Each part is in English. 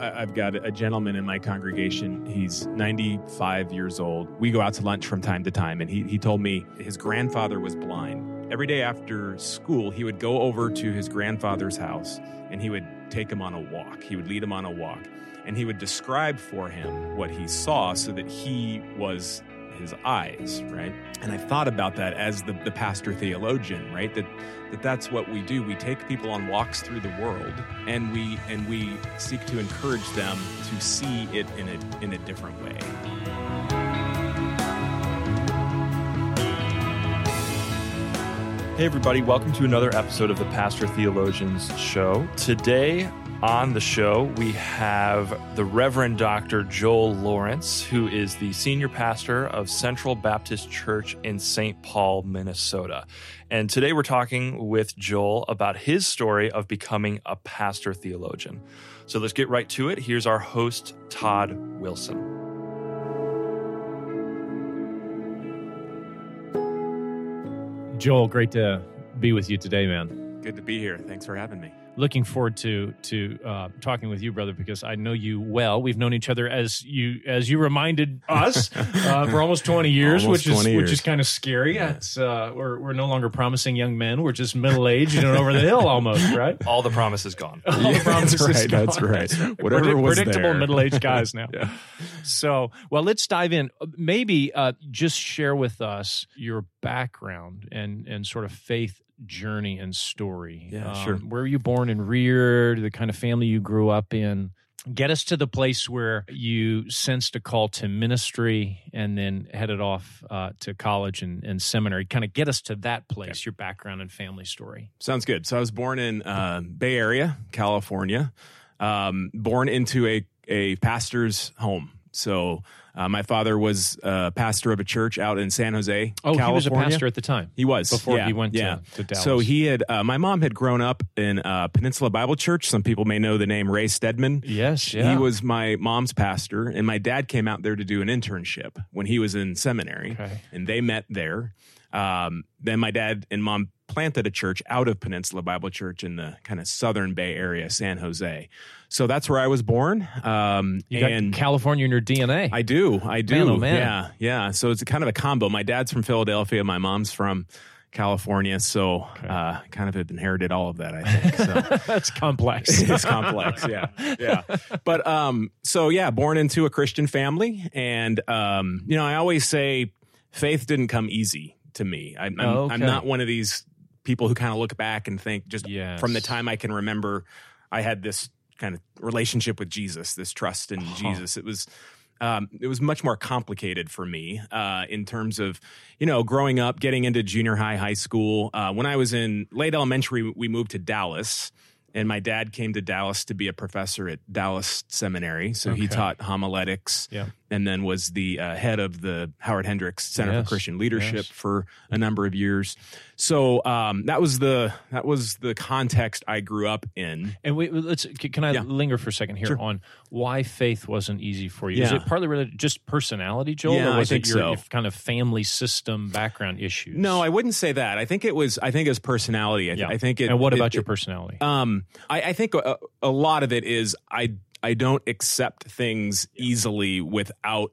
I've got a gentleman in my congregation. He's 95 years old. We go out to lunch from time to time, and he, he told me his grandfather was blind. Every day after school, he would go over to his grandfather's house and he would take him on a walk. He would lead him on a walk, and he would describe for him what he saw so that he was his eyes, right? And I thought about that as the, the pastor theologian, right? That that that's what we do. We take people on walks through the world and we and we seek to encourage them to see it in a in a different way. Hey, everybody, welcome to another episode of the Pastor Theologians Show. Today on the show, we have the Reverend Dr. Joel Lawrence, who is the senior pastor of Central Baptist Church in St. Paul, Minnesota. And today we're talking with Joel about his story of becoming a pastor theologian. So let's get right to it. Here's our host, Todd Wilson. Joel, great to be with you today, man. Good to be here. Thanks for having me. Looking forward to to uh, talking with you, brother, because I know you well. We've known each other as you as you reminded us uh, for almost twenty years, Almost which is 20 which is kind of scary. It's uh, we're we're no longer promising young men; we're just middle aged and over the hill almost, right? All the promises gone. All the promises that's right. gone. That's right. Whatever Predict- was predictable middle aged guys now. Yeah. So, well, let's dive in. Maybe uh, just share with us your background and and sort of faith journey and story. Yeah, Um, sure. Where were you born and reared? The kind of family you grew up in. Get us to the place where you sensed a call to ministry and then headed off uh, to college and, and seminary. Kind of get us to that place, your background and family story. Sounds good. So I was born in uh, Bay Area, California. Um, born into a a pastor's home. So uh, my father was a pastor of a church out in San Jose. Oh, he was a pastor at the time. He was Before yeah, he went to- yeah. to Dallas. So he had. Uh, my mom had grown up in uh, Peninsula Bible Church. Some people may know the name Ray Stedman. Yes, yeah. He was my mom's pastor, and my dad came out there to do an internship when he was in seminary, Okay. and they met there. Um, then my dad and mom planted a church out of Peninsula Bible Church in the kind of southern Bay Area, San Jose. So that's where I was born. Um, You got and California in your DNA. I do. I do. Man, oh, man. Yeah. Yeah. So it's a kind of a combo. My dad's from Philadelphia. My mom's from California. So uh, kind of have inherited all of that, I think. So That's complex. it's complex. Yeah. Yeah. But um, so yeah, born into a Christian family. And, um, you know, I always say faith didn't come easy to me. I, I'm, Oh, I'm okay. not one of these people who kind of look back and think just Yes. from the time I can remember, I had this kind of relationship with Jesus, this trust in Jesus. It was um, it was much more complicated for me uh, in terms of you know growing up, getting into junior high, high school. Uh, when I was in late elementary, we moved to Dallas. And my dad came to Dallas to be a professor at Dallas Seminary. So he taught homiletics Yeah. and then was the uh, head of the Howard Hendricks Center Yes, for Christian Leadership yes. for a number of years. So um, that was the that was the context I grew up in. And wait, let's. Can I Yeah. linger for a second here Sure. on why faith wasn't easy for you? Is it partly related just personality, Joel, Yeah, or was it your, so. your kind of family system background issues? No, I wouldn't say that. I think it was. I think it was personality. I, th- Yeah. I think it. and what it- about your it- personality? Um, I, I think a, a lot of it is I I don't accept things easily without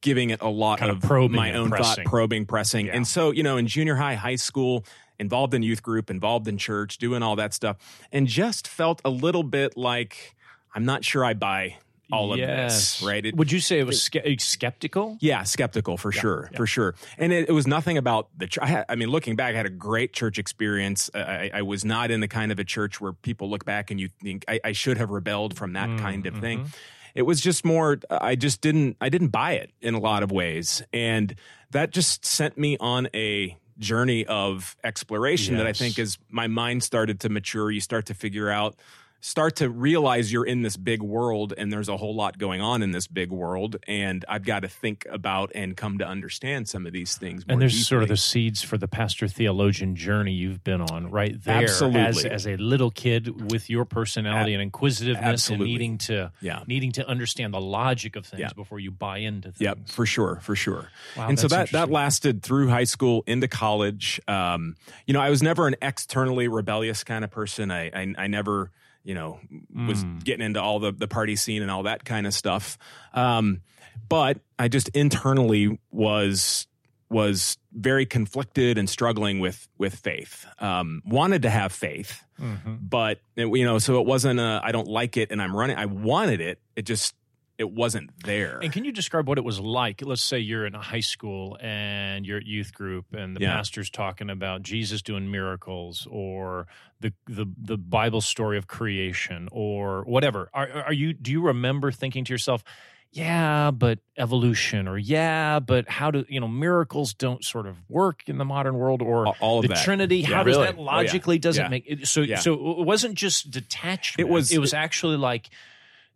giving it a lot Kind of of probing my own pressing. thought, probing, pressing. Yeah. And so, you know, in junior high, high school, involved in youth group, involved in church, doing all that stuff, and just felt a little bit like I'm not sure I buy all yes. of this, right? It- Would you say it was ske- uh, skeptical? yeah, skeptical for sure, yeah. for sure. And it, it was nothing about the. Ch- I, had, I mean, looking back, I had a great church experience. I, I, was not in the kind of a church where people look back and you think I, I should have rebelled from that mm, kind of thing. Mm-hmm. It was just more. I just didn't. I didn't buy it in a lot of ways, and that just sent me on a journey of exploration that I think as my mind started to mature, you start to figure out start to realize you're in this big world and there's a whole lot going on in this big world and I've got to think about and come to understand some of these things more And there's sort of the seeds for the pastor theologian journey you've been on right there. Absolutely. As, as a little kid with your personality and inquisitiveness absolutely. and needing to Yeah. needing to understand the logic of things Yeah. before you buy into things. Yep, for sure, for sure. Wow, and so that that lasted through high school into college. Um, you know, I was never an externally rebellious kind of person. I I, I never you know, was Mm. getting into all the the party scene and all that kind of stuff. Um, but I just internally was was very conflicted and struggling with with faith. Um, wanted to have faith, Mhm. but it- you know, so it wasn't. A, I don't like it, and I'm running. I wanted it. It just it wasn't there. And can you describe what it was like? Let's say you're in a high school and you're at youth group, and the Yeah. pastor's talking about Jesus doing miracles, or the the the Bible story of creation, or whatever. Are, are you? Do you remember thinking to yourself? Yeah, but evolution, or yeah, but how do you know miracles don't sort of work in the modern world, or all, of the that. Trinity? Yeah, how does really. that Oh, yeah. logically doesn't Yeah. make it? So Yeah. so it wasn't just detachment. It was- it was actually like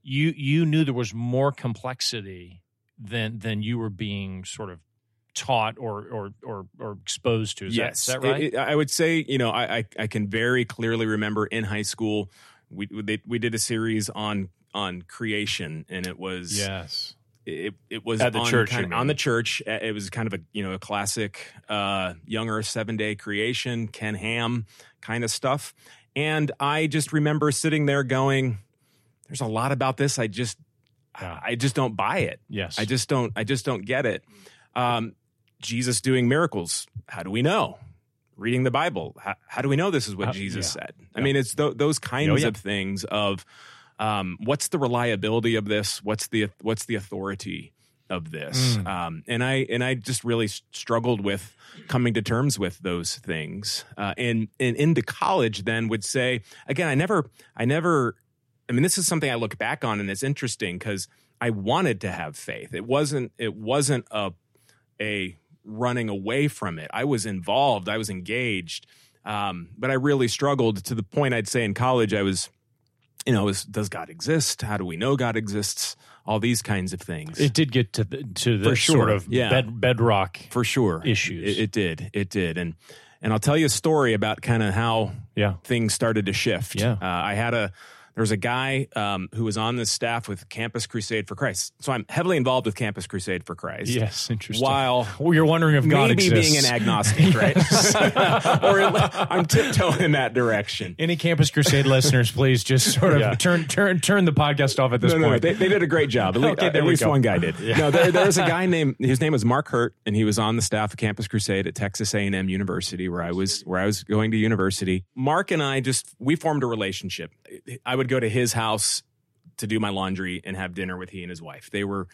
you you knew there was more complexity than than you were being sort of taught or or or, or exposed to. Is yes, that, is that right? It- it- I would say, you know, I, I I can very clearly remember in high school we they, we did a series on on creation, and it was yes. it, it was At the on church, kind of- on the church. Uh, It was kind of a you know a classic uh, young Earth seven day creation, Ken Ham kind of stuff. And I just remember sitting there going, "There's a lot about this. I just Yeah. I just don't buy it. Yes. I just don't I just don't get it. Um, Jesus doing miracles. How do we know? Reading the Bible. How, how do we know this is what How- Jesus yeah. said? I mean, it's th- those kinds yeah. of things. Of um, what's the reliability of this? What's the what's the authority of this? Mm. Um, and I and I just really struggled with coming to terms with those things. Uh, and and into college, then would say again. I never I never I mean, this is something I look back on, and it's interesting because I wanted to have faith. It wasn't. It wasn't a a running away from it. I was involved. I was engaged, um, but I really struggled to the point I'd say in college. I was, you know, was does God exist? How do we know God exists? All these kinds of things. It did get to the, to the sure, sort of yeah. bed, bedrock. for sure Issues. It, it did. It did. And and I'll tell you a story about kind of how Yeah. things started to shift. Yeah. Uh, I had a there was a guy um, who was on the staff with Campus Crusade for Christ. So I'm heavily involved with Campus Crusade for Christ. Yes. Interesting. While Well, you're wondering if God maybe exists. being an agnostic, right? or I'm tiptoeing in that direction. Any Campus Crusade listeners, please just sort of Yeah. turn turn turn the podcast off at this no, no, point. they, they did a great job. At, le- Okay, uh, at least one guy did. No, there, there was a guy named his name was Mark Hurt, and he was on the staff of Campus Crusade at Texas A and M University, where I was where I was going to university. Mark and I just we formed a relationship. I would go to his house to do my laundry and have dinner with he and his wife. They were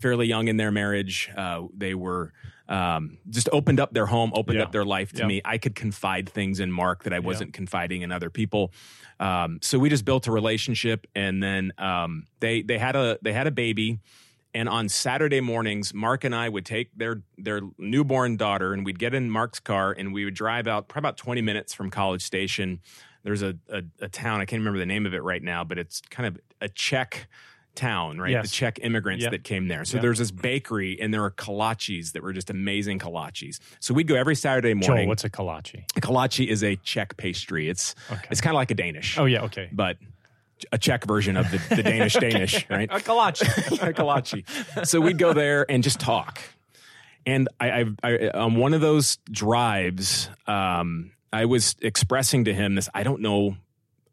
fairly young in their marriage. Uh, they were um, just opened up their home, opened Yeah. up their life to Yeah. me. I could confide things in Mark that I wasn't confiding in other people. Um, so we just built a relationship, and then um, they they had a they had a baby. And on Saturday mornings, Mark and I would take their their newborn daughter, and we'd get in Mark's car, and we would drive out probably about twenty minutes from College Station. There's a, a, a town I can't remember the name of it right now, but it's kind of a Czech town, right? Yes. The Czech immigrants Yeah. that came there. So Yeah. there's this bakery, and there were kolaches that were just amazing kolaches. So we'd go every Saturday Joel, morning. what's a kolache? a kolache is a Czech pastry. It's Okay. it's kind of like a Danish Oh yeah. Okay. but a Czech version of the, the Danish Danish, right? A kolache. a kolache. So we'd go there and just talk. And I, I, I on one of those drives, um, I was expressing to him this: I don't know,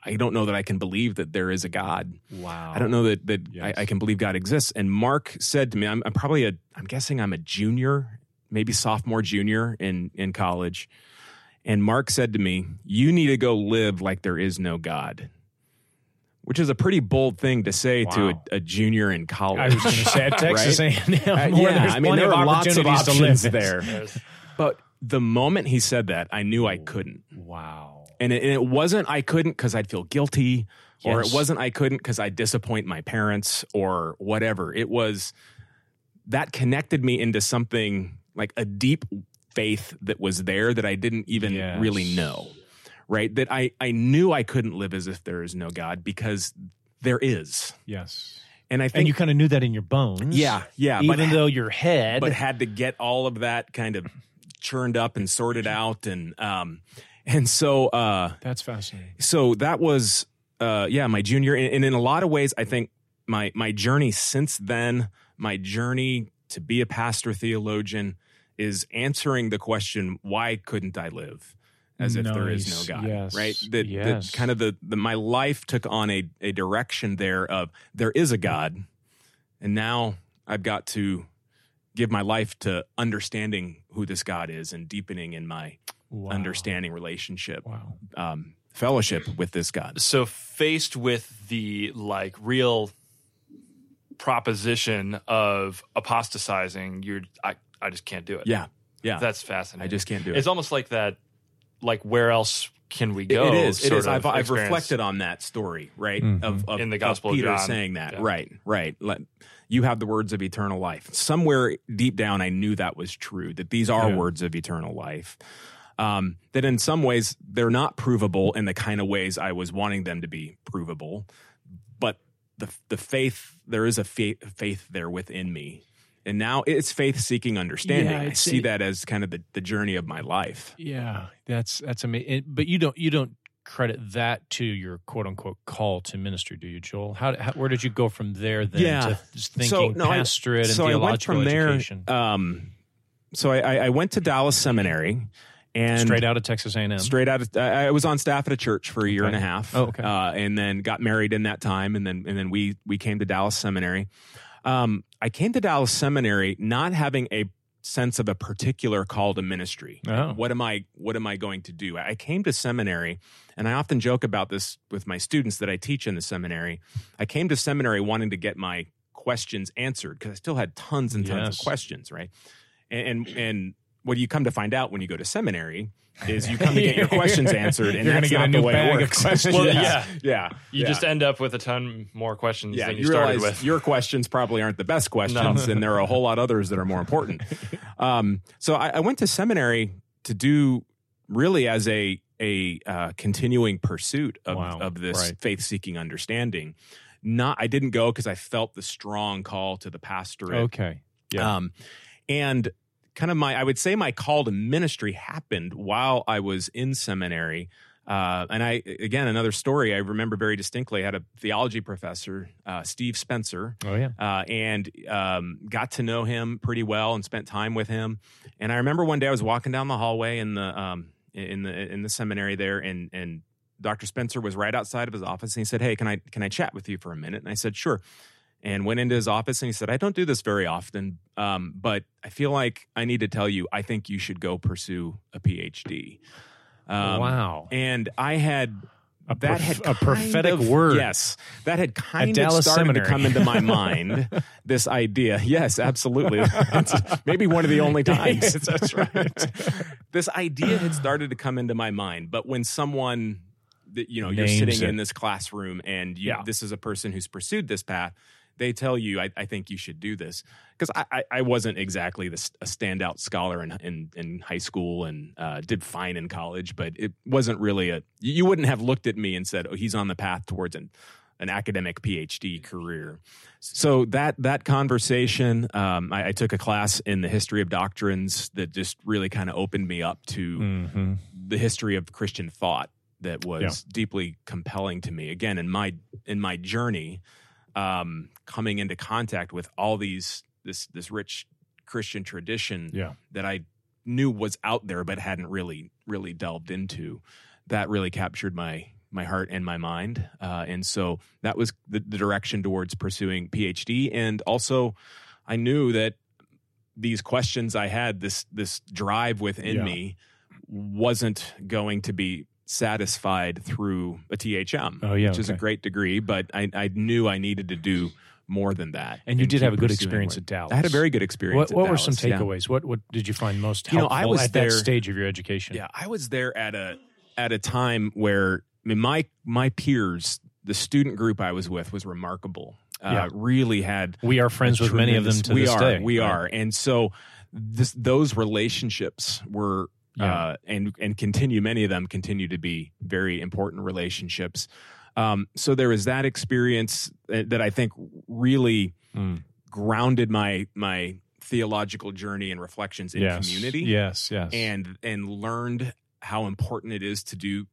I don't know that I can believe that there is a God. Wow. I don't know that that Yes. I, I can believe God exists. And Mark said to me, I'm, I'm probably a, I'm guessing I'm a junior, maybe sophomore, junior in in college. And Mark said to me, "You need to go live like there is no God," which is a pretty bold thing to say Wow. to a, a junior in college. I was going to say at Texas Right? A&M, Uh, yeah, I mean, there are lots of options there. But the moment he said that, I knew I oh, couldn't. Wow. And it, and it wasn't I couldn't because I'd feel guilty, or it wasn't I couldn't because I'd disappoint my parents or whatever. It was that connected me into something like a deep faith that was there that I didn't even Yes. really know. Right? That I, I knew I couldn't live as if there is no God because there is. Yes. And I think And you kind of knew that in your bones. Yeah, yeah. Even but though your head. but had to get all of that kind of churned up and sorted out and um and so uh that's fascinating. so that was uh yeah my junior and, and in a lot of ways i think my my journey since then my journey to be a pastor theologian is answering the question why couldn't i live as if there is no God. Yes. Right? That Yes. kind of the, the my life took on a, a direction there of there is a God, and now I've got to give my life to understanding who this God is and deepening in my Wow. understanding relationship, Wow. um, fellowship with this God. So faced with the like real proposition of apostatizing, you're I, I just can't do it. Yeah, yeah. That's fascinating. I just can't do it. It's almost like that like where else can we go? it is. It sort is. of I've, I've reflected on that story, right? Mhm. Of, of In the Gospel of Peter John. saying that, Yeah. right? Right. Let, you have the words of eternal life. Somewhere deep down, I knew that was true. That these are Yeah. words of eternal life. Um, that in some ways they're not provable in the kind of ways I was wanting them to be provable, but the the faith there is a faith, faith there within me. And now it's faith seeking understanding. Yeah, I see it- that as kind of the, the journey of my life. Yeah, that's that's amazing. But you don't you don't credit that to your quote unquote call to ministry, do you, Joel? How, how where did you go from there then Yeah. to just thinking So, no, I- and so I went theological from there. Um, so I, I- went to Dallas Seminary, and Straight out of Texas A&M. straight out. Of, I I was on staff at a church for a year Okay. and a half. Oh, okay. Uh, and then got married in that time, and then and then we we came to Dallas Seminary. Um, I came to Dallas Seminary not having a sense of a particular call to ministry. Oh. What am I what am I going to do? I came to seminary and I often joke about this with my students that I teach in the seminary. I came to seminary wanting to get my questions answered because I still had tons and tons Yes. of questions, right? And, and and what do you come to find out when you go to seminary is you come to get your questions answered, and You're gonna that's get not a the new way bag it of works. questions. Well, yeah, yeah. yeah. You yeah. just end up with a ton more questions yeah, than you, you started realize with. your questions probably aren't the best questions, and there are a whole lot others that are more important. Um, so I, I went to seminary to do really as a a uh, continuing pursuit of, Wow, of this right. faith seeking understanding. Not, I didn't go because I felt the strong call to the pastorate. Okay. Yeah. Um, and kind of my, I would say my call to ministry happened while I was in seminary. Uh, and I, again, another story I remember very distinctly. I had a theology professor, uh, Steve Spencer, Oh yeah. uh, and um, got to know him pretty well and spent time with him. And I remember one day I was walking down the hallway in the um, in the in the seminary there, and and Dr. Spencer was right outside of his office, and he said, "Hey, can I can I chat with you for a minute?" And I said, "Sure." And went into his office, and he said, "I don't do this very often, um, but I feel like I need to tell you, I think you should go pursue a PhD." Um, wow. And I had A, that prof- had a prophetic of- word. Yes, that had kind of Dallas started Seminary. to come into my mind. this idea, yes, absolutely. Maybe one of the only times. Yes, that's right. this idea had started to come into my mind, but when someone that you know you're sitting it. in this classroom and you, Yeah. this is a person who's pursued this path. They tell you, I, I think you should do this because I, I, I wasn't exactly this, a standout scholar in, in, in high school and uh, did fine in college, but it wasn't really a. You wouldn't have looked at me and said, "Oh, he's on the path towards an an academic PhD career." So that that conversation, um, I, I took a class in the history of doctrines that just really kind of opened me up to hmm the history of Christian thought that was deeply compelling to me. Again, in my in my journey, um, coming into contact with all these this this rich Christian tradition Yeah. that I knew was out there but hadn't really really delved into, that really captured my my heart and my mind, uh, and so that was the, the direction towards pursuing PhD. And also, I knew that these questions I had, this this drive within Yeah. me, wasn't going to be satisfied through a THM, Oh, yeah, which is a great degree. But I, I knew I needed to do more than that. And you did have a good experience at Dallas. I had a very good experience. What, at what were some Dallas, yeah. takeaways? What what did you find most helpful You know, I was at there- that stage of your education? Yeah, I was there at a at a time where I mean, my my peers, the student group I was with, was remarkable. Uh, Yeah. Really had We are friends with many of them to we this are, day. We right? are, and so this, those relationships were, Yeah. uh, and and continue. Many of them continue to be very important relationships. Um, so there was that experience that, that I think really Mm. grounded my my theological journey and reflections in yes. community Yes, yes. and and learned how important it is to do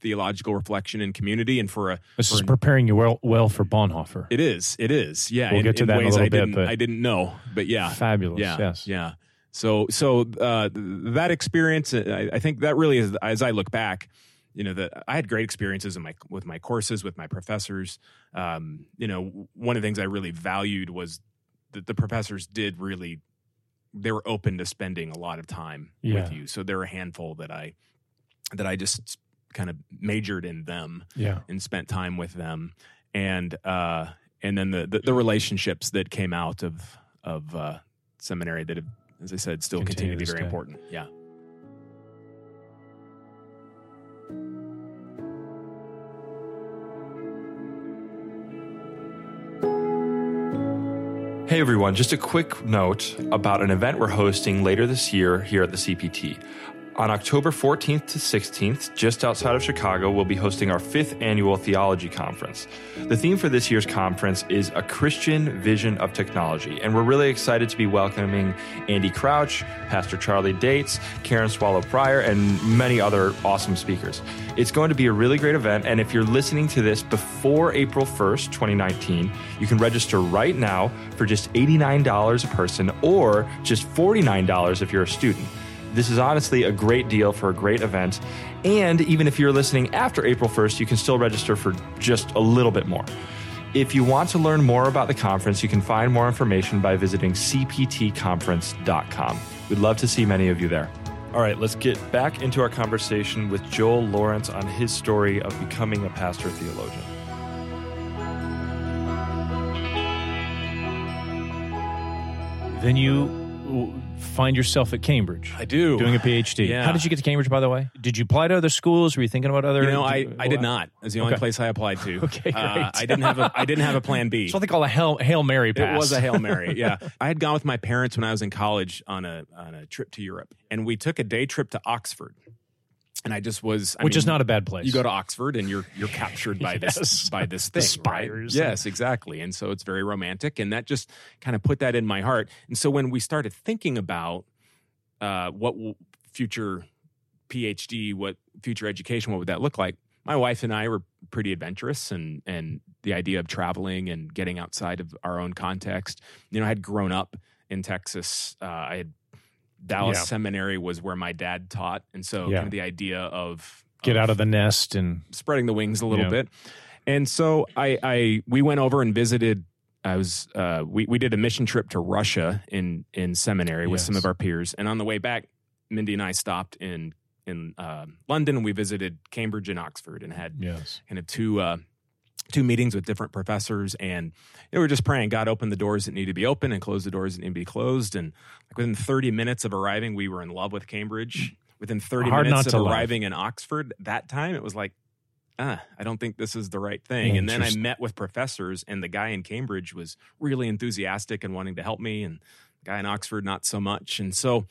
theological reflection in community and for a this is for- preparing you well well for Bonhoeffer. it is it is yeah We'll in, get to in that in a ways little I bit, didn't I didn't know but yeah Fabulous. yeah Yes. yeah So so uh, that experience, I, I think that really is as I look back, you know that I had great experiences in my with my courses with my professors. Um, you know, one of the things I really valued was that the professors did really they were open to spending a lot of time Yeah. with you. So there were a handful that I that I just kind of majored in them Yeah. and spent time with them, and uh, and then the, the the relationships that came out of of uh, seminary that have, as I said, still Continue continue to be very stay. important. Yeah. Hey everyone, just a quick note about an event we're hosting later this year here at the CPT. On October 14th to 16th, just outside of Chicago, we'll be hosting our fifth annual theology conference. The theme for this year's conference is a Christian vision of technology, and we're really excited to be welcoming Andy Crouch, Pastor Charlie Dates, Karen Swallow Pryor, and many other awesome speakers. It's going to be a really great event, and if you're listening to this before April 1st, 2019, you can register right now for just $89 a person or just $49 if you're a student. This is honestly a great deal for a great event. And even if you're listening after April 1st, you can still register for just a little bit more. If you want to learn more about the conference, you can find more information by visiting cptconference.com. We'd love to see many of you there. All right, let's get back into our conversation with Joel Lawrence on his story of becoming a pastor theologian. Then you w- find yourself at Cambridge. I do. Doing a PhD. Yeah. How did you get to Cambridge, by the way? Did you apply to other schools? Were you thinking about other? You know, I, I did not. It's the only Okay. place I applied to. Okay, Uh. I didn't have a I didn't have a plan B. It's what they call a Hail, Hail Mary pass. It was a hail mary. Yeah, I had gone with my parents when I was in college on a on a trip to Europe, and we took a day trip to Oxford. And I just was, I which mean, is not a bad place. You go to Oxford and you're you're captured by this Yes. by this The thing. spires right? Yes, exactly. And so it's very romantic, and that just kind of put that in my heart. And so when we started thinking about uh, what w- future PhD, what future education, what would that look like? My wife and I were pretty adventurous, and and the idea of traveling and getting outside of our own context. You know, I had grown up in Texas. Uh, I had Dallas Yeah. Seminary was where my dad taught, and so Yeah. kind of the idea of Get out of the nest and spreading the wings a little Yeah. bit. And so I, I we went over and visited. I was uh, we we did a mission trip to Russia in in seminary with some of our peers, and on the way back, Mindy and I stopped in in uh, London. and We visited Cambridge and Oxford, and had yes, kind of two uh, two meetings with different professors, and you know, we were just praying God open the doors that need to be open and close the doors that need to be closed. And like within 30 minutes of arriving, we were in love with Cambridge. Within 30 Hard minutes of to love. arriving in Oxford, that time it was like, ah, I don't think this is the right thing. And then I met with professors, and the guy in Cambridge was really enthusiastic and wanting to help me, and the guy in Oxford not so much. And so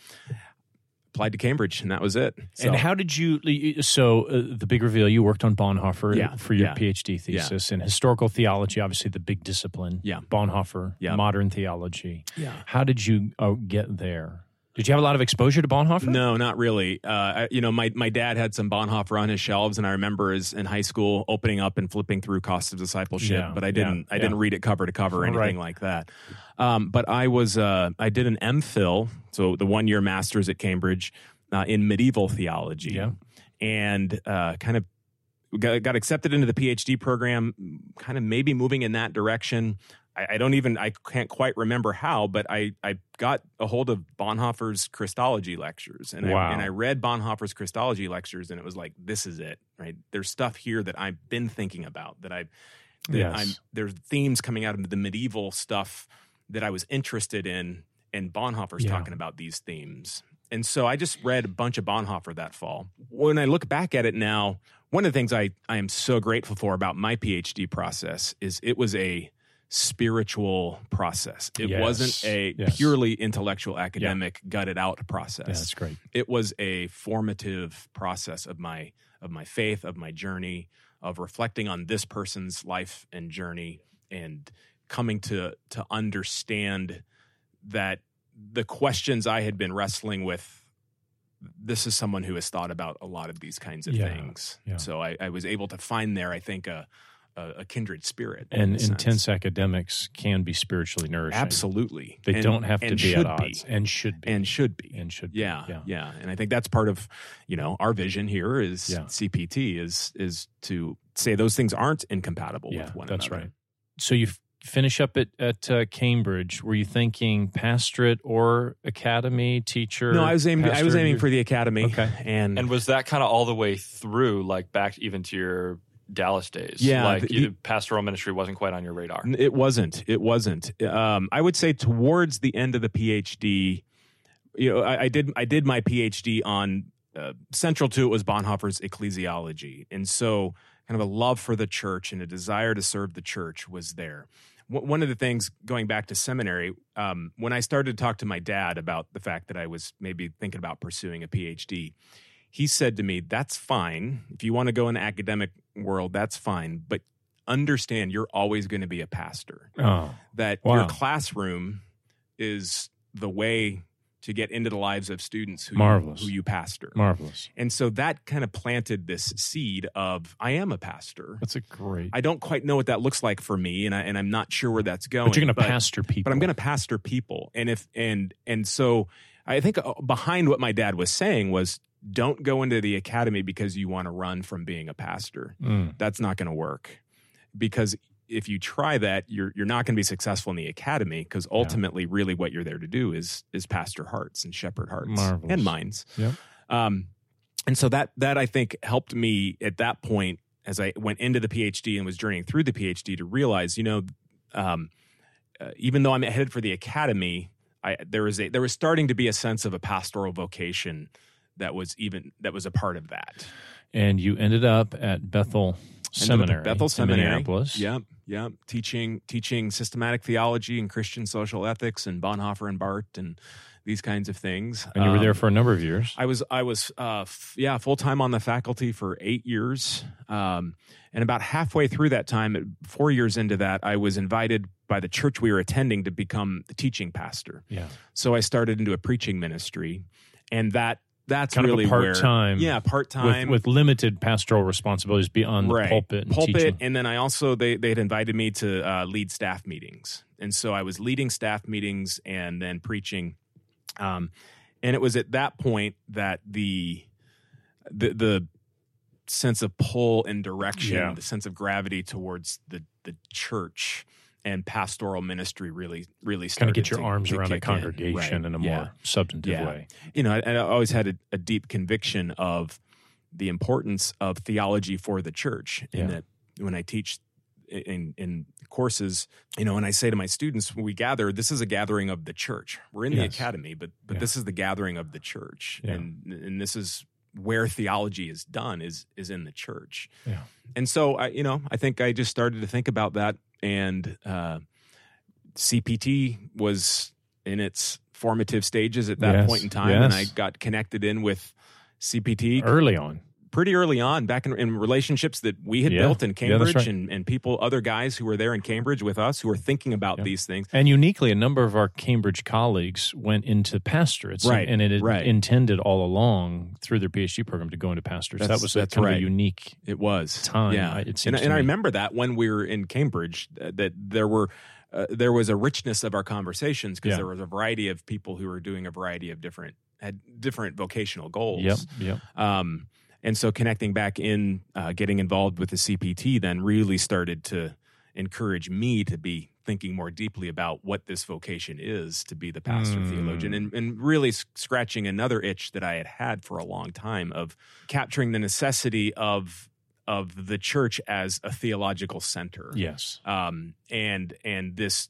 applied to Cambridge, and that was it. So, and how did you? So uh, the big reveal: you worked on Bonhoeffer Yeah, for your yeah. PhD thesis in historical theology, obviously the big discipline. Yeah. Bonhoeffer, Yeah. modern theology. yeah. How did you uh, get there? Did you have a lot of exposure to Bonhoeffer? No, not really. Uh, I, you know, my, my dad had some Bonhoeffer on his shelves, and I remember as in high school opening up and flipping through Cost of Discipleship, Yeah, but I didn't I yeah. didn't read it cover to cover or Right. anything like that. Um, but I was uh, I did an MPhil, so the one year master's at Cambridge uh, in medieval theology, Yeah. and uh, kind of got, got accepted into the PhD program, kind of maybe moving in that direction. I, I don't even I can't quite remember how, but I I got a hold of Bonhoeffer's Christology lectures, and Wow. I and I read Bonhoeffer's Christology lectures, and it was like this is it, right? There's stuff here that I've been thinking about that I that Yes. I'm there's themes coming out of the medieval stuff that I was interested in, and Bonhoeffer's Yeah. talking about these themes. And so I just read a bunch of Bonhoeffer that fall. When I look back at it now, one of the things I, I am so grateful for about my PhD process is it was a spiritual process. It Yes. wasn't a Yes. purely intellectual academic gutted out process Yeah, that's great. it was a formative process of my of my faith of my journey of reflecting on this person's life and journey and coming to to understand that the questions I had been wrestling with this is someone who has thought about a lot of these kinds of Yeah, things yeah. so I, I was able to find there I think a a, a kindred spirit. in And a sense. intense academics can be spiritually nourishing. Absolutely, They And- don't have to be at should odds and should be. and should be and should be. Yeah, Yeah. yeah, and I think that's part of you know our vision here is Yeah. CPT is is to say those things aren't incompatible Yeah, with one that's another. That's right. So you finish up at at uh, Cambridge. Were you thinking pastorate or academy teacher? No, I was aiming. I was aiming for the academy. Okay. and And was that kind of all the way through, like back even to your Dallas days? Yeah, like the- you, pastoral ministry wasn't quite on your radar. It wasn't. It wasn't. Um, I would say towards the end of the PhD, you know, I, I did I did my PhD on uh, central to it was Bonhoeffer's ecclesiology, and so kind of a love for the church and a desire to serve the church was there. W- One of the things going back to seminary, um, when I started to talk to my dad about the fact that I was maybe thinking about pursuing a PhD, he said to me, "That's fine if you want to go in the academic world. That's fine, but." Understand you're always going to be a pastor Oh, that Wow. your classroom is the way to get into the lives of students who, Marvelous. who you pastor. marvelous. and so that kind of planted this seed of I am a pastor. That's a great. I don't quite know what that looks like for me, and I and I'm not sure where that's going. but you're going to pastor people. But I'm going to pastor people, and if and and so I think uh, behind what my dad was saying was don't go into the academy because you want to run from being a pastor. Mm, that's not going to work. Because if you try that you're you're not going to be successful in the academy because ultimately really what you're there to do is is pastor hearts and shepherd hearts Marvelous. and minds. Yep. um and so that that i think helped me at that point as i went into the phd and was journeying through the phd to realize you know um uh, even though i'm headed for the academy i there was a there was starting to be a sense of a pastoral vocation that was even that was a part of that and you ended up at Bethel Ended up at Seminary, Bethel in Seminary. Minneapolis. Yep, yep. Teaching teaching systematic theology and Christian social ethics and Bonhoeffer and Barth and these kinds of things. And you were there Um, for a number of years. I was I was uh, f- yeah full time on the faculty for eight years, um, and about halfway through that time, four years into that, I was invited by the church we were attending to become the teaching pastor. yeah. So I started into a preaching ministry, and that that's Kind of really where- part-time yeah part time with limited pastoral responsibilities beyond the pulpit and pulpit teaching. and then i also they they had invited me to uh, lead staff meetings and so i was leading staff meetings and then preaching um, and it was at that point that the the the sense of pull and direction Yeah. the sense of gravity towards the the church and pastoral ministry really really kind of get your to- arms to around a kick in. congregation Right. in a Yeah more substantive Yeah. way. you know, and I always had a, a deep conviction of the importance of theology for the church. Yeah. And that when I teach in in courses, you know, and I say to my students when we gather, this is a gathering of the church. We're in the academy, but but Yeah. this is the gathering of the church, Yeah. and and this is where theology is done is is in the church. Yeah. And so I, you know, I think I just started to think about that, and uh, CPT was in its formative stages at that Yes, point in time, and I got connected in with CPT Early on. Pretty early on, back in, in relationships that we had Yeah. built in Yeah, Cambridge, right. and, and people, other guys who were there in Cambridge with us, who were thinking about Yeah. these things. And uniquely, a number of our Cambridge colleagues went into pastorates, Right, And it had right. intended all along through their PhD program to go into pastorates. That's- that was a that's kind of a unique. It was Time, yeah. It and and I remember that when we were in Cambridge, uh, that there were uh, there was a richness of our conversations because Yeah. there was a variety of people who were doing a variety of different had different vocational goals. Yep, yep. Um, and so connecting back in, uh, getting involved with the CPT, then really started to encourage me to be thinking more deeply about what this vocation is to be the pastor Mm. theologian and, and really scratching another itch that I had had for a long time of capturing the necessity of of the church as a theological center Yes. um, and and this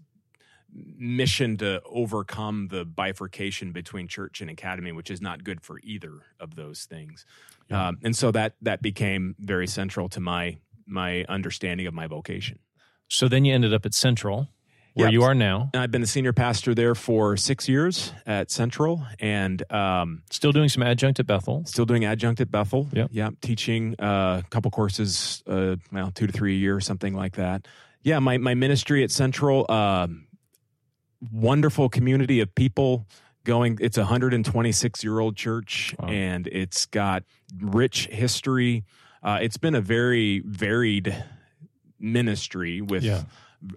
mission to overcome the bifurcation between church and academy, which is not good for either of those things. Yeah. Um, and so that that became very central to my my understanding of my vocation. So then you ended up at Central, where Yep. you are now, And I've been the senior pastor there for six years at Central, and um, still doing some adjunct at Bethel. still doing adjunct at Bethel. Yep. yeah, teaching uh, a couple courses, uh, well, two to three a year, something like that. Yeah, my my ministry at Central, um, wonderful community of people going. It's a 126 year old church, Wow. and it's got rich history. Uh, it's been a very varied ministry with Yeah.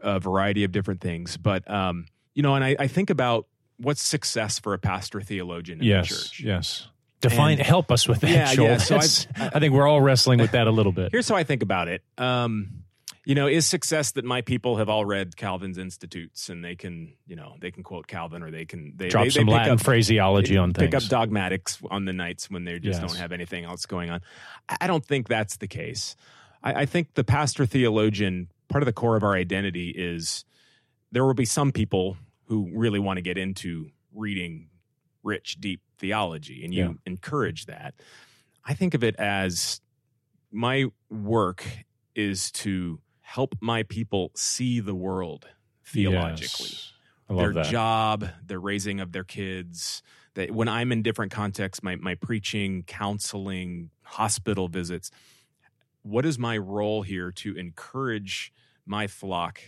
a variety of different things. But um, you know, and I, I think about what's success for a pastor theologian in yes. the church. Yes. Define. And- help us with that, Yeah, Joel. yeah, so I- I, think we're all wrestling with that a little bit. Here's how I think about it. Um, you know, is success that my people have all read Calvin's Institutes and they can, you know, they can quote Calvin or they can they Drop they, some they pick Latin up, phraseology on things. pick up dogmatics on the nights when they just Yes. don't have anything else going on. I I don't think that's the case. I, I think the pastor theologian part of the core of our identity is there will be some people who really want to get into reading rich, deep theology, and you Yeah. encourage that. I think of it as my work is to help my people see the world theologically Yes. I love their that. job, their raising of their kids. That when I'm in different contexts, my my preaching, counseling, hospital visits, what is my role here to encourage my flock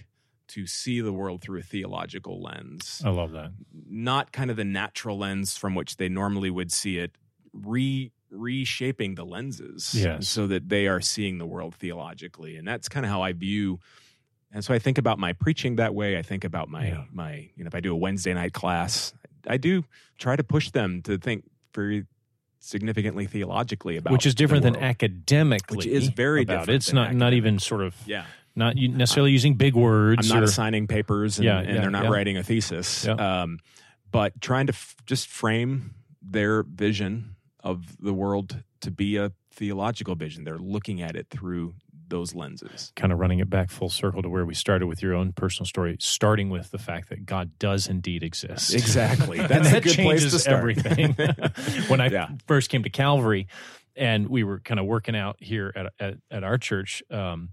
to see the world through a theological lens, I love that. not kind of the natural lens from which they normally would see it, re reshaping the lenses Yes. so that they are seeing the world theologically. And that's kind of how I view and so I think about my preaching that way. I think about my Yeah. my you know if I do a Wednesday night class, I do try to push them to think very significantly theologically about Which is different than academically. Which is very about different it. It's not not even sort of yeah. not necessarily using big words. I'm not or, assigning papers and, Yeah, and yeah, they're not writing a thesis. Um, but trying to f- just frame their vision of the world to be a theological vision. They're looking at it through those lenses. kind of running it back full circle to where we started with your own personal story, starting with the fact that God does indeed exist. Exactly. That's a that changes to start. everything. when I Yeah. first came to Calvary, and we were kind of working out here at at, at our church. Um,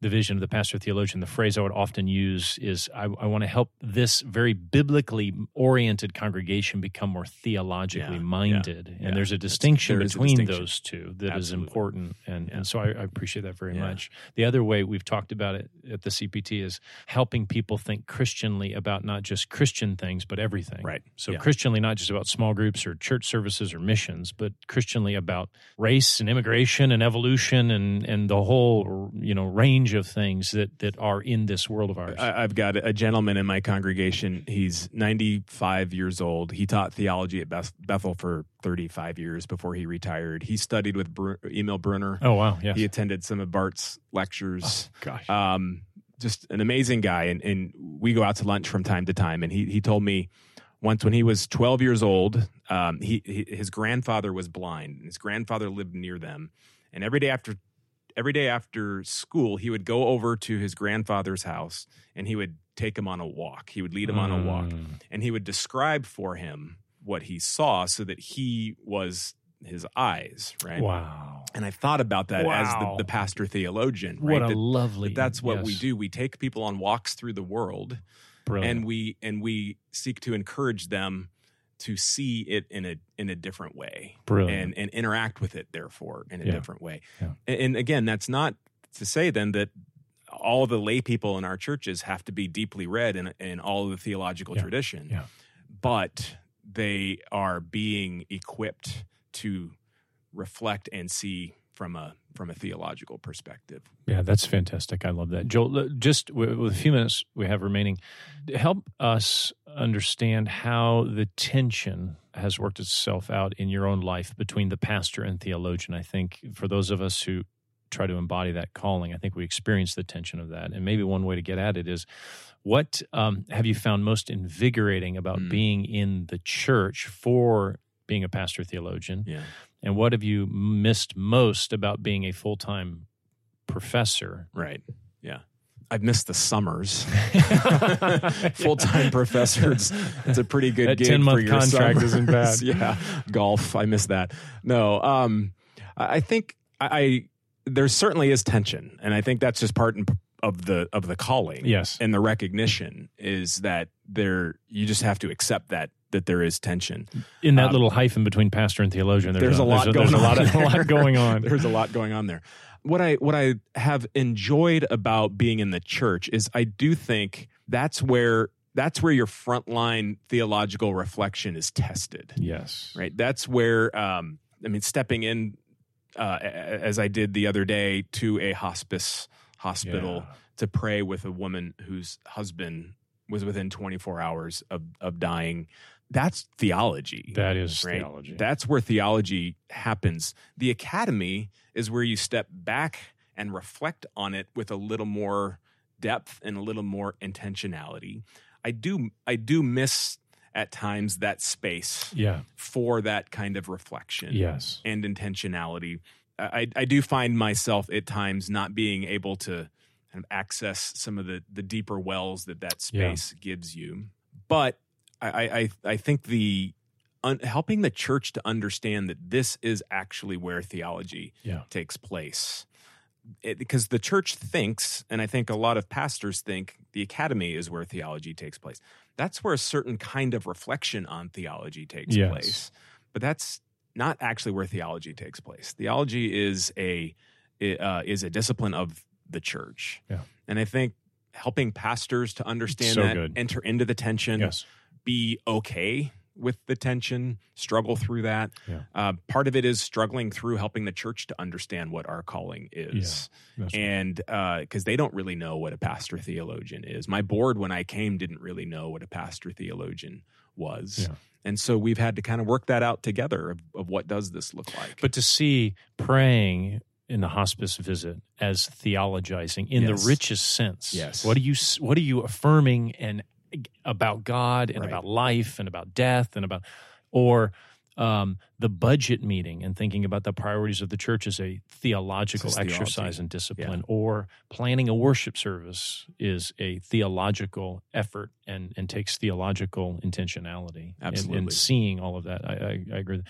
the vision of the pastor theologian, the phrase I would often use is I, I want to help this very biblically oriented congregation become more theologically Yeah, minded. yeah. And there's a distinction there is a between distinction. those two that is Absolutely. important. And, Yeah. and so I, I appreciate that very Yeah. much. The other way we've talked about it at the CPT is helping people think Christianly about not just Christian things, but everything. Right. So Yeah. Christianly, not just about small groups or church services or missions, but Christianly about race and immigration and evolution and, and the whole you know range of things that, that are in this world of ours. I, I've got a gentleman in my congregation. He's 95 years old. He taught theology at Beth- Bethel for 35 years before he retired. He studied with Bru- Emil Brunner. oh wow, yes. He attended some of Barth's lectures. Gosh. Um, just an amazing guy. And, and we go out to lunch from time to time. And he, he told me once when he was 12 years old, um, he, he his grandfather was blind. His grandfather lived near them. And every day after every day after school, he would go over to his grandfather's house and he would take him on a walk. He would lead him on a walk Mm. and he would describe for him what he saw so that he was his eyes, right? Wow. And I thought about that as the, the pastor theologian, right? What a That- lovely. that that's what we do. We take people on walks through the world Brilliant. and we and we seek to encourage them to see it in a in a different way Brilliant. and and interact with it therefore in a Yeah. different way. Yeah. And, and again, that's not to say then that all the lay people in our churches have to be deeply read in, in all of the theological Yeah. tradition. Yeah. But they are being equipped to reflect and see from a from a theological perspective. Yeah, that's fantastic. I love that. Joel, just with, a few minutes we have remaining, help us understand how the tension has worked itself out in your own life between the pastor and theologian. I think for those of us who try to embody that calling, I think we experience the tension of that. And maybe one way to get at it is what um, have you found most invigorating about Mm. being in the church for being a pastor theologian? Yeah. And what have you missed most about being a full time professor? Right. Yeah. I've missed the summers. Full time professor. It's, it's a pretty good That gig 10-month for your contract summers. isn't bad. yeah. Golf. I miss that. No. Um, I I think I, I there certainly is tension, and I think that's just part and of the of the calling. Yes. And the recognition is that there you just have to accept that that there is tension. In that Um, little hyphen between pastor and theologian, there's, there's, a, lot there's going there's a lot of, a lot going on. there's a lot going on there. What I what I have enjoyed about being in the church is I do think that's where that's where your frontline theological reflection is tested. Yes. Right. That's where um, I mean stepping in uh, as I did the other day to a hospice hospital Yeah. to pray with a woman whose husband was within 24 hours of, of dying. That's theology. That is right? theology. That's where theology happens. The academy is where you step back and reflect on it with a little more depth and a little more intentionality. I do I do miss at times that space yeah. for that kind of reflection Yes. and intentionality. I, I do find myself at times not being able to kind of access some of the the deeper wells that that Yeah. space gives you. But I I, I think the un, helping the church to understand that this is actually where theology Yeah. takes place. It, because the church thinks, and I think a lot of pastors think, the academy is where theology takes place. That's where a certain kind of reflection on theology takes Yes. place. But that's not actually where theology takes place. Theology is a uh, is a discipline of the church, Yeah. and I think helping pastors to understand So that, good. enter into the tension, Yes. Be okay with the tension, struggle through that. Yeah. Uh, part of it is struggling through helping the church to understand what our calling is. Right. And because they don't really know what a pastor theologian is. My board, when I came, didn't really know what a pastor theologian was. Yeah. And so we've had to kind of work that out together of, of what does this look like. But to see praying in the hospice visit as theologizing in Yes. the richest sense. Yes. What are you what are you affirming and about God and Right. about life and about death and about or um, the budget meeting and thinking about the priorities of the church as a theological is exercise and discipline, or planning a worship service is a theological effort and, and takes theological intentionality. And- And, seeing all of that, I, I, I agree.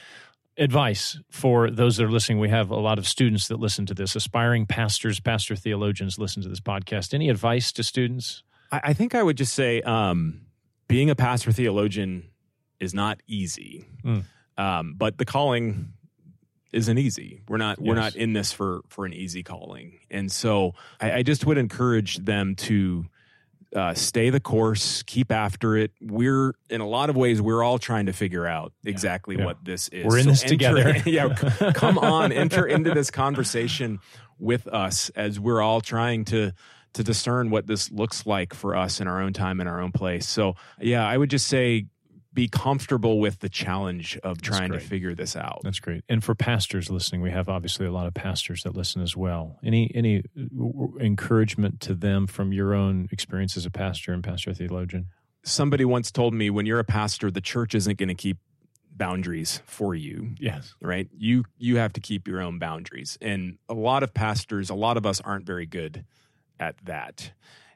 Advice for those that are listening. We have a lot of students that listen to this, aspiring pastors, pastor theologians listen to this podcast. Any advice to students? I, I think I would just say um, being a pastor theologian is not easy, Mm. um, but the calling isn't easy. We're not we're not in this for for an easy calling, and so I, I just would encourage them to. Uh, stay the course, keep after it. We're in a lot of ways, we're all trying to figure out exactly yeah. what this is. We're in this together. yeah, come on, enter into this conversation with us as we're all trying to to discern what this looks like for us in our own time in our own place. So, yeah, I would just say be comfortable with the challenge of That's trying to figure this out. That's great. And for pastors listening, we have obviously a lot of pastors that listen as well. Any any encouragement to them from your own experience as a pastor and pastor theologian? Somebody once told me when you're a pastor, the church isn't going to keep boundaries for you. Yes. right you you have to keep your own boundaries and a lot of pastors a lot of us aren't very good at that.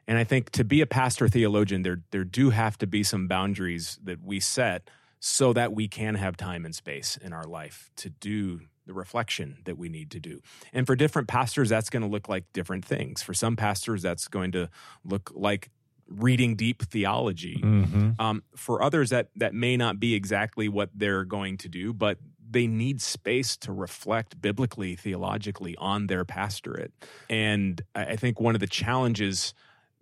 And i think to be a pastor theologian there there do have to be some boundaries that we set so that we can have time and space in our life to do the reflection that we need to do. And for different pastors that's going to look like different things. For some pastors that's going to look like reading deep theology. Mm-hmm. um, for others, that that may not be exactly what they're going to do, but they need space to reflect biblically, theologically on their pastorate. And I think one of the challenges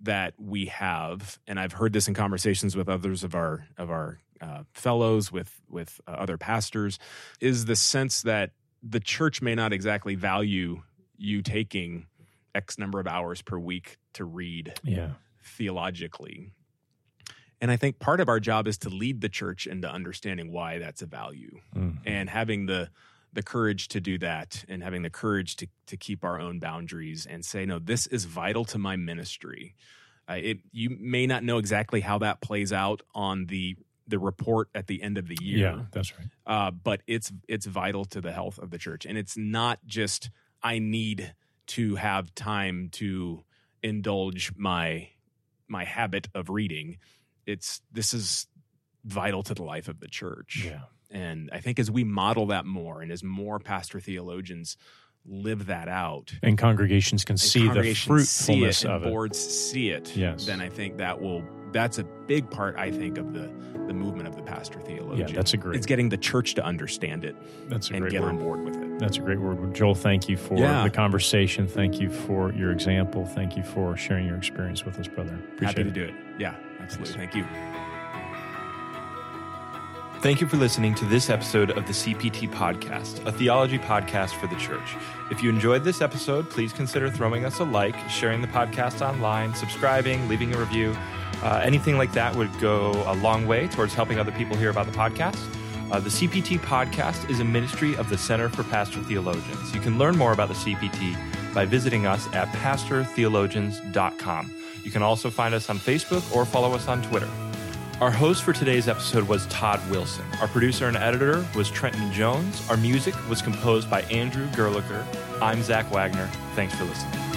that we have, and I've heard this in conversations with others of our of our uh, fellows, with with uh, other pastors, is the sense that the church may not exactly value you taking X number of hours per week to read Yeah. theologically. And I think part of our job is to lead the church into understanding why that's a value Mhm. and having the the courage to do that and having the courage to to keep our own boundaries and say no this is vital to my ministry. Uh, it you may not know exactly how that plays out on the the report at the end of the year Yeah, that's right. uh, but it's it's vital to the health of the church, and it's not just I need to have time to indulge my my habit of reading. It's this is vital to the life of the church, Yeah. and I think as we model that more, and as more pastor theologians live that out, And congregations can and see the congregations see fruitfulness it, and of it. boards see it, Yes. then I think that will that's a big part. I think of the the movement of the pastor theologian. Yeah, that's a great. It's getting the church to understand it That's a and great get word. on board with it. That's a great word. Joel, thank you for Yeah. the conversation. Thank you for your example. Thank you for sharing your experience with us, brother. Appreciate Happy to it. do it. Yeah, absolutely. Thank you. Thank you for listening to this episode of the CPT Podcast, a theology podcast for the church. If you enjoyed this episode, please consider throwing us a like, sharing the podcast online, subscribing, leaving a review. Uh, anything like that would go a long way towards helping other people hear about the podcast. Uh, the CPT podcast is a ministry of the Center for Pastor Theologians. You can learn more about the CPT by visiting us at pastortheologians.com. You can also find us on Facebook or follow us on Twitter. Our host for today's episode was Todd Wilson. Our producer and editor was Trenton Jones. Our music was composed by Andrew Gerlicher. I'm Zach Wagner. Thanks for listening.